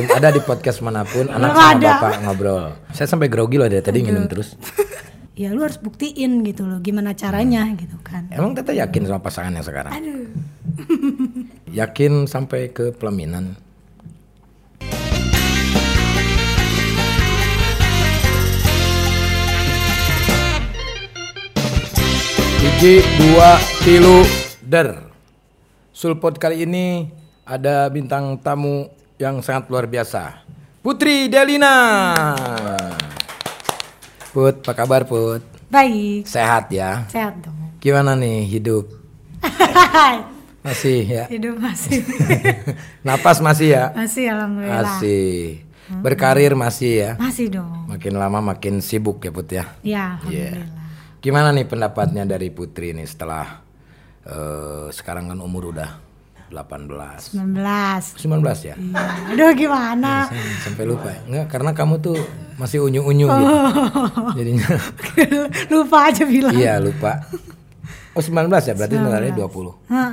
yakin ada di podcast mana pun anak Belum sama ada. bapak ngobrol. Saya sampai grogi loh dari tadi minum terus. ya lu harus buktiin gitu loh gimana caranya gitu kan Emang Teteh yakin sama pasangan yang sekarang? aduh Yakin sampai ke pelaminan? Biji dua tilu der. Sulpot kali ini ada bintang tamu yang sangat luar biasa. Putri Delina. Put, apa kabar Put? baik Sehat ya? sehat dong Gimana nih hidup? Masih ya? hidup masih Napas masih ya? masih alhamdulillah Masih. Berkarir masih ya? masih dong Makin lama makin sibuk ya Put ya? ya Iya. alhamdulillah Gimana nih pendapatnya dari Putri nih setelah eh, sekarang kan umur udah 18. 19 19 ya? Iya. aduh gimana Saya sampai lupa ya. Enggak, karena kamu tuh masih unyu-unyu gitu. Oh. Jadinya lupa aja bilang iya lupa. Oh 19 ya berarti sebenarnya 20. Hah.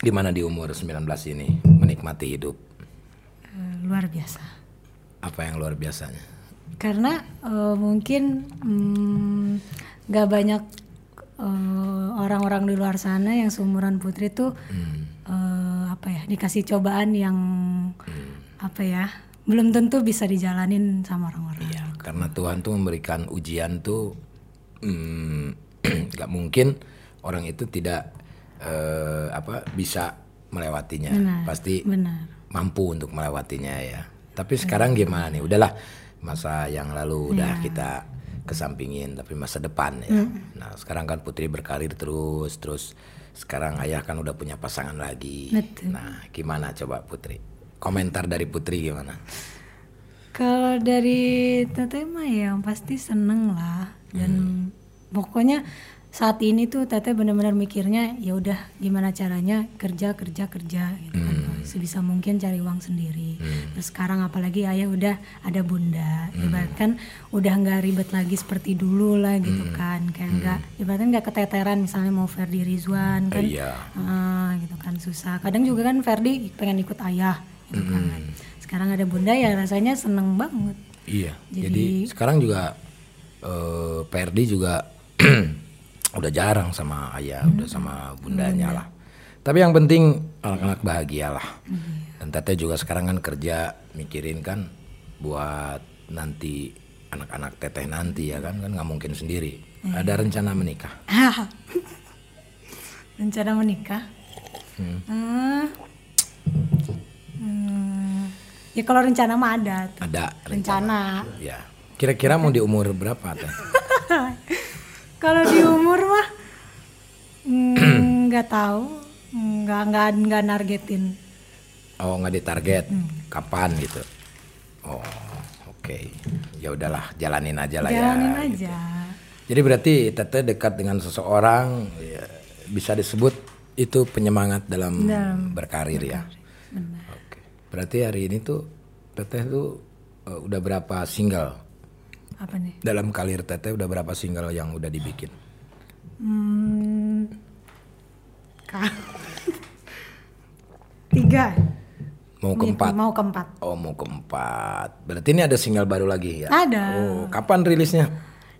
Gimana di umur 19 ini menikmati hidup? Eh, luar biasa Apa yang luar biasanya? karena eh, mungkin mm, nggak banyak eh, orang-orang di luar sana yang seumuran putri tuh eh, apa ya dikasih cobaan yang apa ya belum tentu bisa dijalanin sama orang-orang Iya, karena Tuhan tuh memberikan ujian tuh mm, nggak mungkin orang itu tidak eh, apa bisa melewatinya. Benar, Pasti benar mampu untuk melewatinya ya. Tapi sekarang gimana nih? Udahlah masa yang lalu udah kita kesampingin tapi masa depan ya. Nah, sekarang kan Putri berkarir terus terus sekarang ayah kan udah punya pasangan lagi. Betul. Nah, gimana coba Putri? Komentar dari Putri gimana? Kalau dari Teteh mah ya pasti seneng lah dan pokoknya saat ini tuh Teteh benar-benar mikirnya ya udah gimana caranya kerja kerja kerja gitu kan sebisa mungkin cari uang sendiri. Terus sekarang apalagi ayah udah ada bunda, ibaratkan udah nggak ribet lagi seperti dulu lah gitu kan kayak nggak ibaratkan nggak keteteran misalnya mau Ferdi Rizwan kan Iya. Ah, gitu kan susah. Kadang juga kan Ferdi pengen ikut ayah gitu kan. Sekarang ada bunda ya rasanya seneng banget. Iya. Jadi, Jadi- sekarang juga Perdi juga udah jarang sama ayah, udah sama bundanya lah. Tapi yang penting anak-anak bahagia lah. Dan Teteh juga sekarang kan kerja mikirin kan buat nanti anak-anak Teteh nanti ya kan kan nggak mungkin sendiri. Ada rencana menikah. Rencana menikah? Hmm. Hmm. Ya kalau rencana mah ada tuh. Ada Rencana. Ya. Kira-kira mau di umur berapa Teh? Kalau di umur nggak tahu, nggak nggak nggak nargetin. Oh nggak ditarget kapan gitu? Oh oke ya udahlah jalanin aja lah Jalanin ya. aja. Jadi berarti Teteh dekat dengan seseorang ya, bisa disebut itu penyemangat dalam, berkarir ya. Oke berarti hari ini tuh Teteh tuh eh, udah berapa single Apa nih? dalam karir Teteh udah berapa single yang udah dibikin? Hmm, tiga. Mau keempat? Mau keempat. Oh mau keempat. Berarti ini ada single baru lagi ya? Ada Oh kapan rilisnya?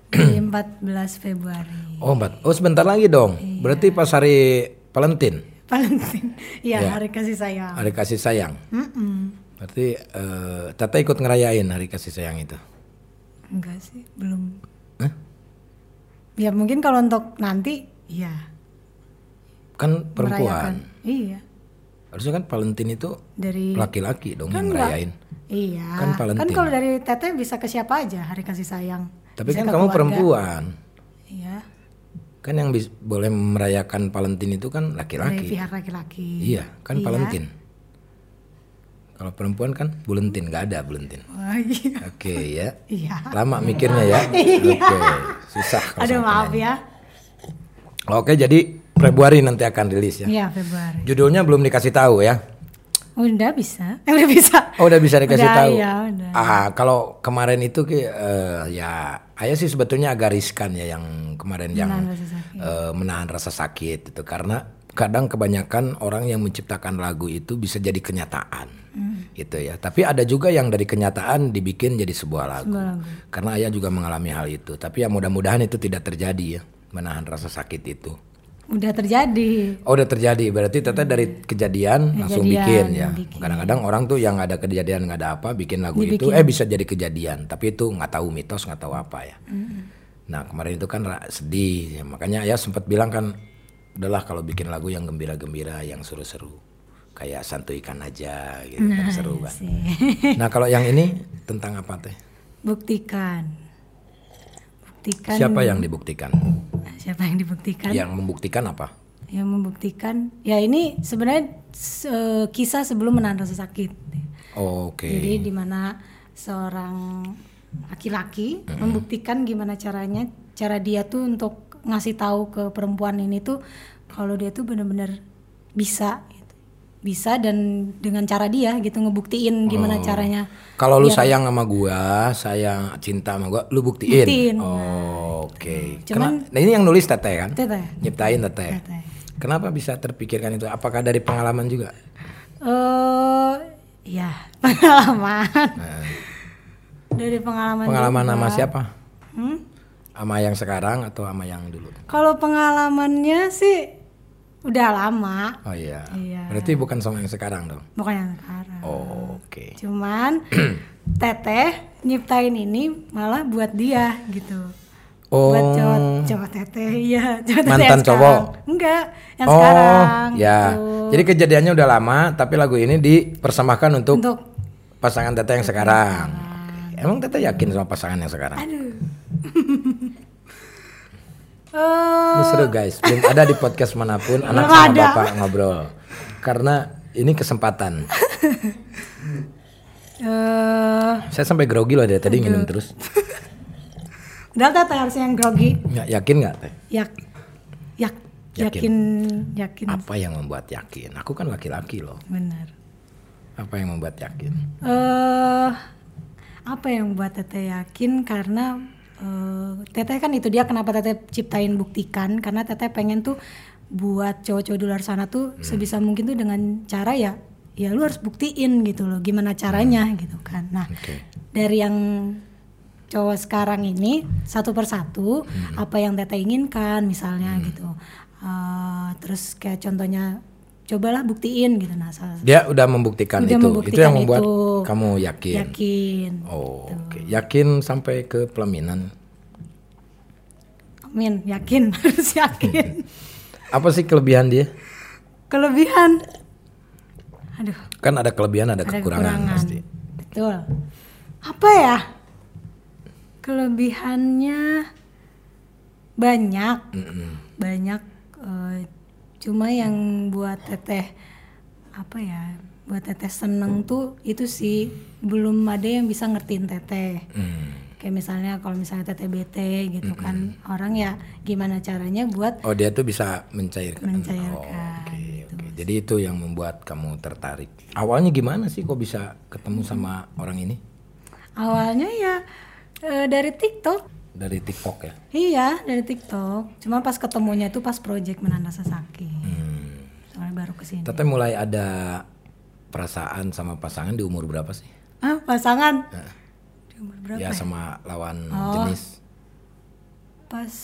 di 14 Februari. Oh, empat. oh sebentar lagi dong. Berarti pas hari Valentine, Valentine. Iya, Ya. hari kasih sayang. hari kasih sayang. Mm-mm. Berarti eh Tata ikut ngerayain hari kasih sayang itu. Enggak sih, belum. Hah? Ya mungkin kalau untuk nanti, iya. Kan perempuan. merayakan. Iya. Harusnya kan Valentine itu Dari laki-laki dong Kan yang ngerayain. Iya. Kan Valentine. kalau dari Teteh bisa ke siapa aja hari kasih sayang. Tapi Bisa kan kamu keluarga. perempuan. Iya. Kan yang bis- boleh merayakan Valentine itu kan Dari laki-laki. pihak laki-laki. Iya, kan Iya. Valentine. Kalau perempuan kan bulentin, nggak ada bulentin. Oh, iya. Oke ya. Iya. Lama mikirnya ya. Oke, susah. kalau Aduh maaf ya. Oke, jadi Februari nanti akan rilis ya. Iya Februari. Judulnya belum dikasih tahu ya. Udah bisa. Eh, udah bisa. Oh udah bisa dikasih Udah, tahu. iya, udah. Ah kalau kemarin itu eh, ya ayah sih sebetulnya agak riskan ya yang kemarin yang Menahan rasa sakit. eh, menahan rasa sakit itu karena kadang kebanyakan orang yang menciptakan lagu itu bisa jadi kenyataan gitu ya. Tapi ada juga yang dari kenyataan dibikin jadi sebuah lagu. Sebuah lagu. Karena ayah juga mengalami hal itu. Tapi ya mudah-mudahan itu tidak terjadi ya, menahan rasa sakit itu. Udah terjadi. Oh udah terjadi, berarti teteh dari kejadian, langsung bikin ya. Kadang-kadang orang tuh yang ada kejadian nggak ada apa, bikin lagu itu, eh bisa jadi kejadian. Tapi itu nggak tahu mitos, nggak tahu apa ya. Nah kemarin itu kan sedih, ya. makanya ya sempat bilang kan, udahlah kalau bikin lagu yang gembira-gembira, yang seru-seru, kayak santuikan aja, gitu kan seru kan. Sih. Nah kalau yang ini tentang apa teh? Buktikan. Buktikan. Siapa yang dibuktikan? Siapa yang dibuktikan? Yang membuktikan apa? Yang membuktikan. Ya ini sebenarnya se- kisah sebelum menahan rasa sakit. Oh, Oke. Jadi di mana seorang laki-laki membuktikan gimana caranya, cara dia tuh untuk ngasih tahu ke perempuan ini tuh kalau dia tuh benar-benar bisa, gitu. Bisa dan dengan cara dia gitu ngebuktiin gimana caranya. Kalau lu sayang sama gua, sayang cinta sama gua, lu buktiin. Buktiin. Oh, Oke. Cuman- Kena- nah ini yang nulis teteh kan? Teteh. Nyiptain teteh. Teteh. Kenapa bisa terpikirkan itu? Apakah dari pengalaman juga? Eh, ya pengalaman. Dari pengalaman. Pengalaman sama siapa? Hmm? Sama yang sekarang atau sama yang dulu? Kalau pengalamannya sih udah lama, Oh iya. Iya. Berarti bukan sama yang sekarang dong. bukan yang sekarang. Oh, Oke. Cuman teteh nyiptain ini malah buat dia gitu. Oh. Buat cowok cowok teteh, iya. Cowok teteh Mantan yang sekarang. cowok? Enggak, yang oh, sekarang. ya. gitu. Jadi kejadiannya udah lama, tapi lagu ini dipersembahkan untuk, Untuk pasangan teteh yang sekarang. Emang teteh yakin sama pasangan yang sekarang? aduh. Eh, Ini seru guys, belum ada di podcast mana pun anak sama ada. bapak ngobrol. Karena ini kesempatan. eh, Saya sampai grogi loh dari tadi minum terus. udah teteh harusnya yang grogi. Nggak yakin nggak teh? Yak, yak, Yakin. yakin, yakin, Apa yang membuat yakin? Aku kan laki-laki loh. benar. Apa yang membuat yakin? eh apa yang membuat Teteh yakin karena eh, Teteh kan itu dia kenapa Teteh ciptain buktikan? Karena Teteh pengen tuh buat cowok-cowok di luar sana tuh sebisa mungkin tuh dengan cara ya ya lu harus buktiin gitu loh gimana caranya gitu kan. Nah Oke. dari yang cowok sekarang ini satu persatu apa yang teteh inginkan misalnya gitu. Eh, terus kayak contohnya cobalah buktiin gitu nah salah Dia udah membuktikan Udah itu. itu membuktikan yang membuat itu. kamu yakin. yakin Oh, oke. Yakin sampai ke pelaminan. amin yakin harus yakin Apa sih kelebihan dia? kelebihan aduh Kan ada kelebihan, ada, ada kekurangan, kekurangan pasti. betul apa ya kelebihannya banyak banyak eh, cuma yang buat teteh apa ya buat teteh seneng tuh itu sih belum ada yang bisa ngertiin teteh Hmm. kayak misalnya kalau misalnya teteh bete gitu kan orang ya gimana caranya buat Oh, dia tuh bisa mencairkan. Mencairkan, Oh, Oke, oke. Jadi itu yang membuat kamu tertarik. Awalnya gimana sih kok bisa ketemu sama orang ini? awalnya ya eh, dari TikTok Dari TikTok ya? iya dari TikTok cuma pas ketemunya itu pas project menahan rasa sakit Hmm. soalnya baru ke sini Teteh mulai ada perasaan sama pasangan di umur berapa sih? ah pasangan di umur berapa Ya ya? sama lawan Oh. jenis pas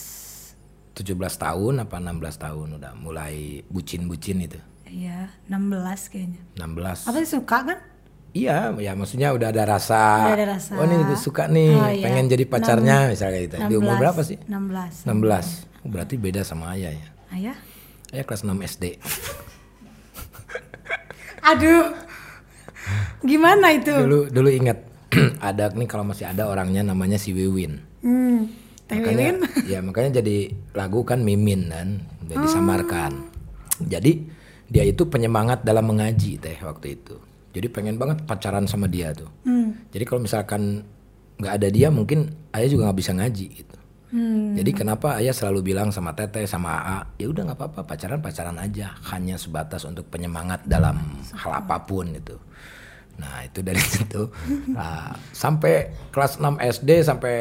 17 tahun apa 16 tahun udah mulai bucin-bucin itu. iya 16 kayaknya 16. apa sih suka kan Iya, ya maksudnya udah ada rasa. Udah ada rasa. Oh ini suka nih, Oh, iya. pengen jadi pacarnya misalnya gitu. Di umur 16, berapa sih? 16 16. Oh, berarti beda sama ayah ya. ayah Ayah kelas 6 SD. aduh gimana itu Dulu dulu ingat ada nih kalau masih ada orangnya namanya si Wiwin. hmm Teh makanya Wiwin ya makanya jadi lagu kan Mimin kan udah disamarkan. Jadi dia itu penyemangat dalam mengaji teh waktu itu. Jadi pengen banget pacaran sama dia tuh. hmm. Jadi kalau misalkan nggak ada dia mungkin ayah juga nggak bisa ngaji gitu. Hmm. Jadi kenapa ayah selalu bilang sama teteh sama AA, ya udah nggak apa-apa pacaran pacaran aja, hanya sebatas untuk penyemangat dalam hal apa pun itu. Nah itu dari situ nah, sampai kelas 6 SD sampai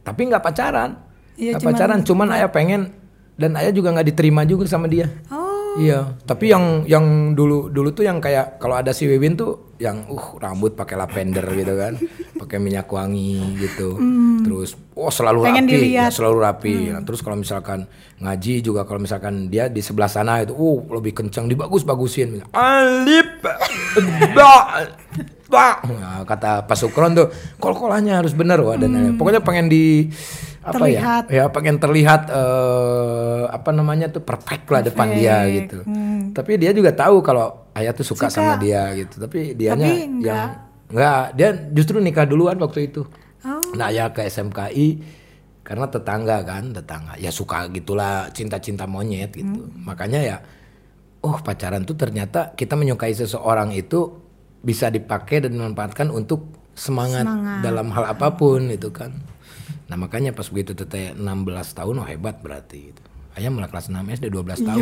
tapi nggak pacaran, Iya, nggak cuman- pacaran, cuman ayah pengen dan ayah juga nggak diterima juga sama dia. oh Iya, tapi yang yang dulu dulu tuh yang kayak kalau ada si Wiwin tuh yang uh rambut pakai lavender gitu kan, pakai minyak wangi gitu. Terus oh selalu. Pengen rapi, dilihat. Ya, selalu rapi. Nah, terus kalau misalkan ngaji juga kalau misalkan dia di sebelah sana itu uh lebih kencang dibagus-bagusin. Alip. Ba. Ba. Nah, kata Pak Sukron tuh kol-kolannya harus bener wah dan lain-lain. Pokoknya pengen di apa Hmm. Terlihat. ya? Ya pengen terlihat eh, apa namanya tuh perfect lah depan dia gitu. Tapi dia juga tahu kalau ayah tuh suka, sama dia gitu. Tapi dianya Tapi enggak. yang enggak, dia justru nikah duluan waktu itu. Oh. Nah, ayah ke SMKI karena tetangga kan, tetangga. Ya suka gitulah cinta-cinta monyet gitu. Hmm. Makanya ya oh pacaran tuh ternyata kita menyukai seseorang itu bisa dipakai dan dimanfaatkan untuk semangat, Semangat. dalam hal apa pun itu kan. Nah makanya pas begitu teteh 16 tahun oh hebat berarti gitu. Ayah mulai kelas 6 SD 12 tahun.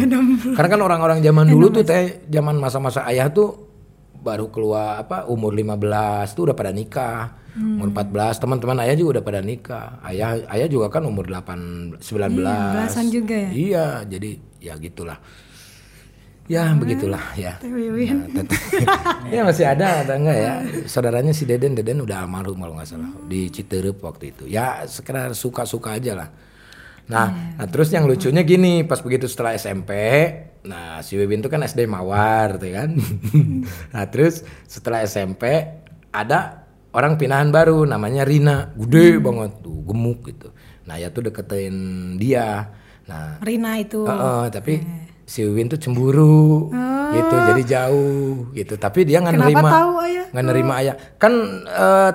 Karena kan orang-orang zaman dulu tuh teh zaman masa-masa ayah tuh baru keluar apa umur 15 tuh udah pada nikah. Umur 14 teman-teman ayah juga udah pada nikah. Ayah ayah juga kan umur 8 19. belasan juga ya? Iya, jadi ya gitulah. Ya begitulah ya. Teh Wiwin. Nah, ya masih ada atau enggak ya? Saudaranya si Deden, Deden udah almarhum kalau nggak salah di Citerep waktu itu. Ya sekedar suka-suka aja lah. Nah, nah terus yang lucunya gini, pas begitu setelah SMP, nah si Wiwin tuh kan SD Mawar, tuh kan. nah terus setelah SMP ada orang pindahan baru, namanya Rina, gede banget tuh, gemuk gitu. Nah ya tuh deketin dia. Nah Rina itu. Heeh, tapi si Wiwin tuh cemburu gitu. Jadi jauh gitu. Tapi dia nggak nerima. nggak nerima ayah. Kan eh,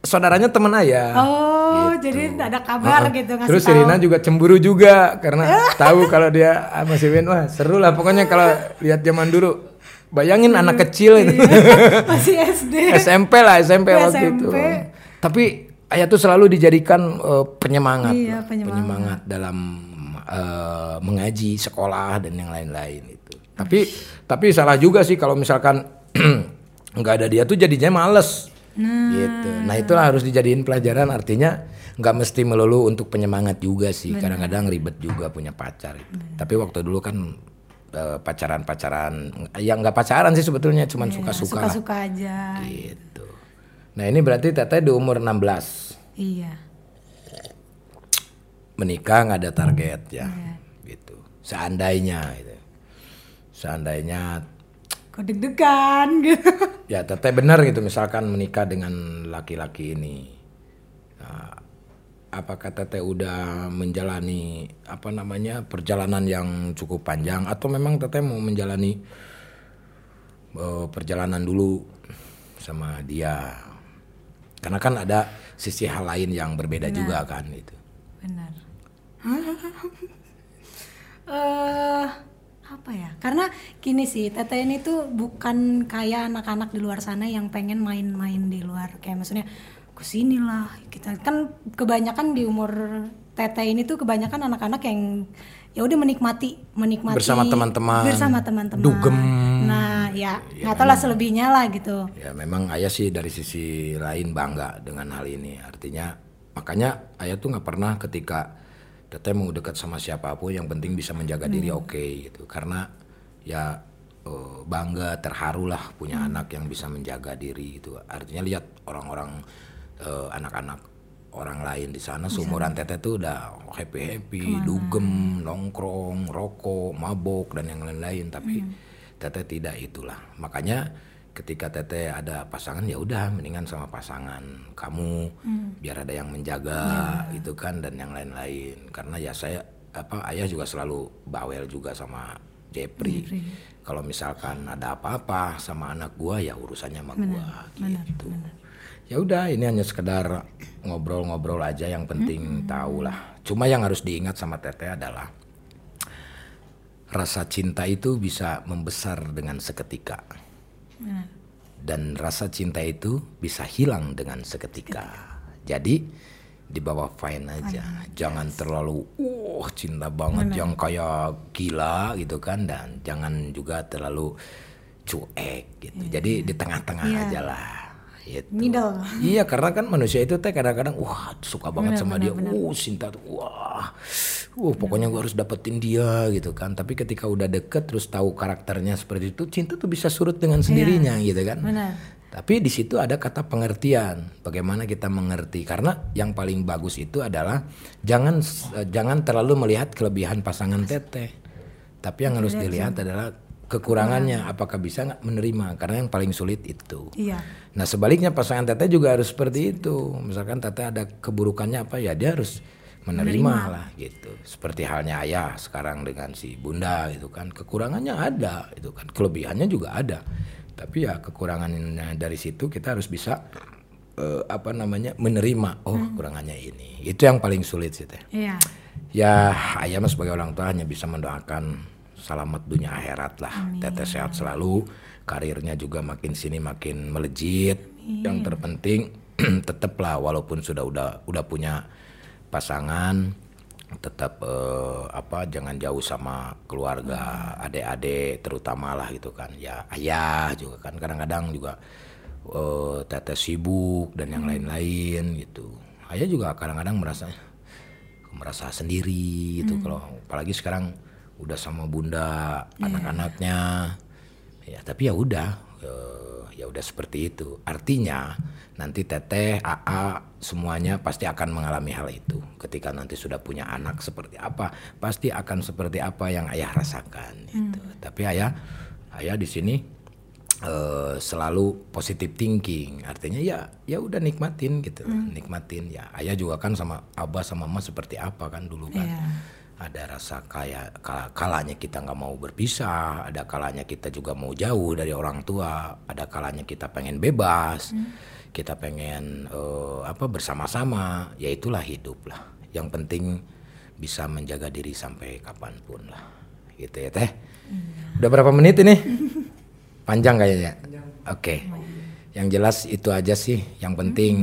saudaranya teman ayah. Oh, jadi ada kabar gitu ngasih Gitu. terus tahu. Rina juga cemburu juga karena tahu kalau dia sama si Wiwin. Wah seru lah. Pokoknya kalau lihat zaman dulu bayangin anak kecil itu. Masih SD. SMP lah SMP Ya, waktu itu. Tapi ayah tuh selalu dijadikan eh, penyemangat Iya, lah. penyemangat. dalam eh, mengaji sekolah dan yang lain-lain itu. Tapi tapi salah juga sih kalau misalkan nggak ada dia tuh jadinya males. Gitu. Nah itulah harus dijadiin pelajaran. Artinya nggak mesti melulu untuk penyemangat juga sih. Kadang-kadang ribet juga punya pacar itu. tapi waktu dulu kan eh, pacaran-pacaran yang nggak pacaran sih sebetulnya cuman suka-suka lah. Suka-suka aja. gitu. Nah ini berarti teteh di umur 16 Iya. Menikah nggak ada target ya, Iya. gitu. Seandainya, gitu. seandainya Kok deg-degan gitu. ya teteh benar gitu misalkan menikah dengan laki-laki ini, Nah, apakah teteh udah menjalani apa namanya perjalanan yang cukup panjang atau memang teteh mau menjalani eh, perjalanan dulu sama dia? Karena kan ada sisi hal lain yang berbeda juga kan itu. Benar. Eh apa ya? Karena gini sih, Tete ini tuh bukan kayak anak-anak di luar sana yang pengen main-main di luar. Kayak maksudnya ke sini lah kita kan kebanyakan di umur Tete ini tuh kebanyakan anak-anak yang ya udah menikmati menikmati Bersama teman-teman. bersama teman-teman Dugem. nah ya nggak tahu lah selebihnya lah gitu Ya memang ayah sih dari sisi lain bangga dengan hal ini. Artinya makanya ayah tuh nggak pernah ketika teteh mau dekat sama siapa pun yang penting bisa menjaga diri oke gitu. Karena ya eh, bangga terharu lah punya anak yang bisa menjaga diri gitu. Artinya lihat orang-orang eh, anak-anak orang lain di sana seumuran teteh tuh udah happy happy, dugem, nongkrong, rokok, mabok dan yang lain-lain. Tapi teteh tidak itulah. Makanya ketika teteh ada pasangan ya udah mendingan sama pasangan kamu biar ada yang menjaga gitu kan dan yang lain-lain. Karena ya saya apa ayah juga selalu bawel juga sama Jepri. Kalau misalkan ada apa-apa sama anak gua ya urusannya sama gua gitu. Ya udah ini hanya sekedar ngobrol-ngobrol aja yang penting tahu lah. Cuma yang harus diingat sama Teteh adalah rasa cinta itu bisa membesar dengan seketika. Dan rasa cinta itu bisa hilang dengan seketika. Jadi dibawa fine aja. Jangan terlalu wah cinta banget yang kayak gila gitu kan dan jangan juga terlalu cuek gitu. Jadi di tengah-tengah aja lah. Gitu. middle Iya karena kan manusia itu teh kadang-kadang wah suka banget sama dia, uh cinta tuh wah, uh pokoknya gue harus dapetin dia gitu kan. Tapi ketika udah deket terus tahu karakternya seperti itu cinta tuh bisa surut dengan sendirinya gitu kan. Benar. tapi di situ ada kata pengertian. Bagaimana kita mengerti? Karena yang paling bagus itu adalah jangan eh, jangan terlalu melihat kelebihan pasangan teteh. Tapi yang harus dilihat adalah kekurangannya. Apakah bisa nggak menerima? Karena yang paling sulit itu. Iya. Nah sebaliknya pasangan teteh juga harus seperti itu. Misalkan teteh ada keburukannya apa ya dia harus menerima, lah gitu. Seperti halnya ayah sekarang dengan si bunda gitu kan. Kekurangannya ada itu kan. Kelebihannya juga ada. Tapi ya kekurangannya dari situ kita harus bisa eh, apa namanya menerima. Oh kekurangannya ini. Itu yang paling sulit sih teh. Iya. Ya ayah sebagai orang tua hanya bisa mendoakan selamat dunia akhirat lah. Teteh sehat selalu, karirnya juga makin sini makin melejit. Yang terpenting tetaplah walaupun sudah udah udah punya pasangan tetap eh, apa jangan jauh sama keluarga adik-adik terutama lah gitu kan. Ya ayah juga kan kadang-kadang juga eh, teteh sibuk dan yang lain-lain gitu. Ayah juga kadang-kadang merasa merasa sendiri gitu kalau apalagi sekarang udah sama bunda anak-anaknya. Ya tapi ya udah ya udah seperti itu. Artinya nanti teteh aa semuanya pasti akan mengalami hal itu. Ketika nanti sudah punya anak seperti apa pasti akan seperti apa yang ayah rasakan gitu. tapi ayah ayah di sini eh, selalu positive thinking. Artinya ya ya udah nikmatin gitu. Nikmatin ya. Ayah juga kan sama abah sama mama seperti apa kan dulu kan. Iya. Ada rasa kayak kala- kalanya kita nggak mau berpisah ada kalanya kita juga mau jauh dari orang tua ada kalanya kita pengen bebas kita pengen eh, apa bersama-sama ya itulah hidup lah. Yang penting bisa menjaga diri sampai kapan pun lah. Gitu ya teh. Udah berapa menit ini? Panjang kayaknya. Oke. Yang jelas itu aja sih. Yang penting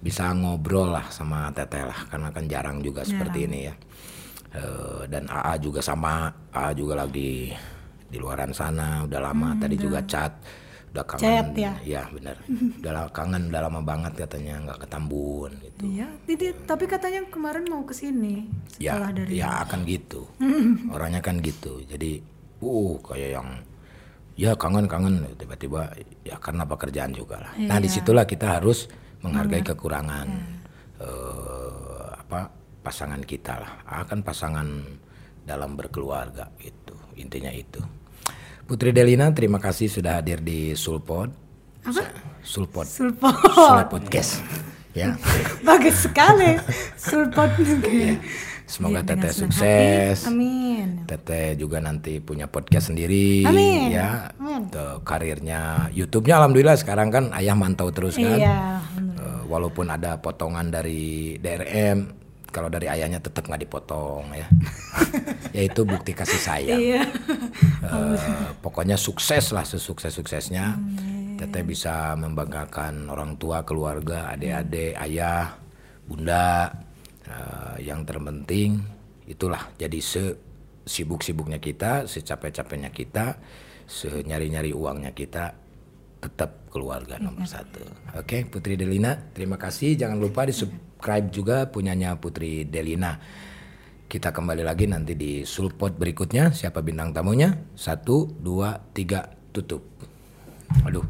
bisa ngobrol lah sama teteh lah karena kan jarang juga seperti ini ya Eh, dan AA juga sama. AA juga lagi di luaran sana. Udah lama tadi juga chat. Udah kangen. Chat ya? ya bener. Udah kangen udah lama banget katanya nggak ketambun gitu. Iya. Titi, tapi katanya kemarin mau ke sini ya setelah dari ya akan gitu. Orangnya kan gitu. Jadi uh kayak yang ya kangen kangen. Tiba-tiba ya karena pekerjaan juga lah. Nah Iya. di situlah kita harus menghargai kekurangan eh, apa pasangan kita lah akan pasangan dalam berkeluarga itu intinya itu Putri Delina terima kasih sudah hadir di Sulpod apa Sulpod. Sulpod podcast ya Bagus sekali. Sulpot. semoga Iya, dengan teteh sukses hati. Amin. Teteh juga nanti punya podcast sendiri Amin. ya. Amin. Tuh, karirnya YouTube-nya alhamdulillah sekarang kan ayah mantau terus kan. Iya. Eh, walaupun ada potongan dari DRM, kalau dari ayahnya tetap nggak dipotong ya. Yaitu bukti kasih sayang. Iya. Eh, pokoknya sukses lah sesukses-suksesnya. Teteh bisa membanggakan orang tua, keluarga, adik-adik, ayah, bunda. Eh, yang terpenting itulah jadi se sibuk-sibuknya kita, secapek-capeknya kita, senyari-nyari uangnya kita tetap keluarga nomor satu. Oke, Putri Delina, terima kasih. Jangan lupa di subscribe juga punyanya Putri Delina. Kita kembali lagi nanti di sulpot berikutnya. Siapa bintang tamunya? Satu, dua, tiga, tutup. Aduh.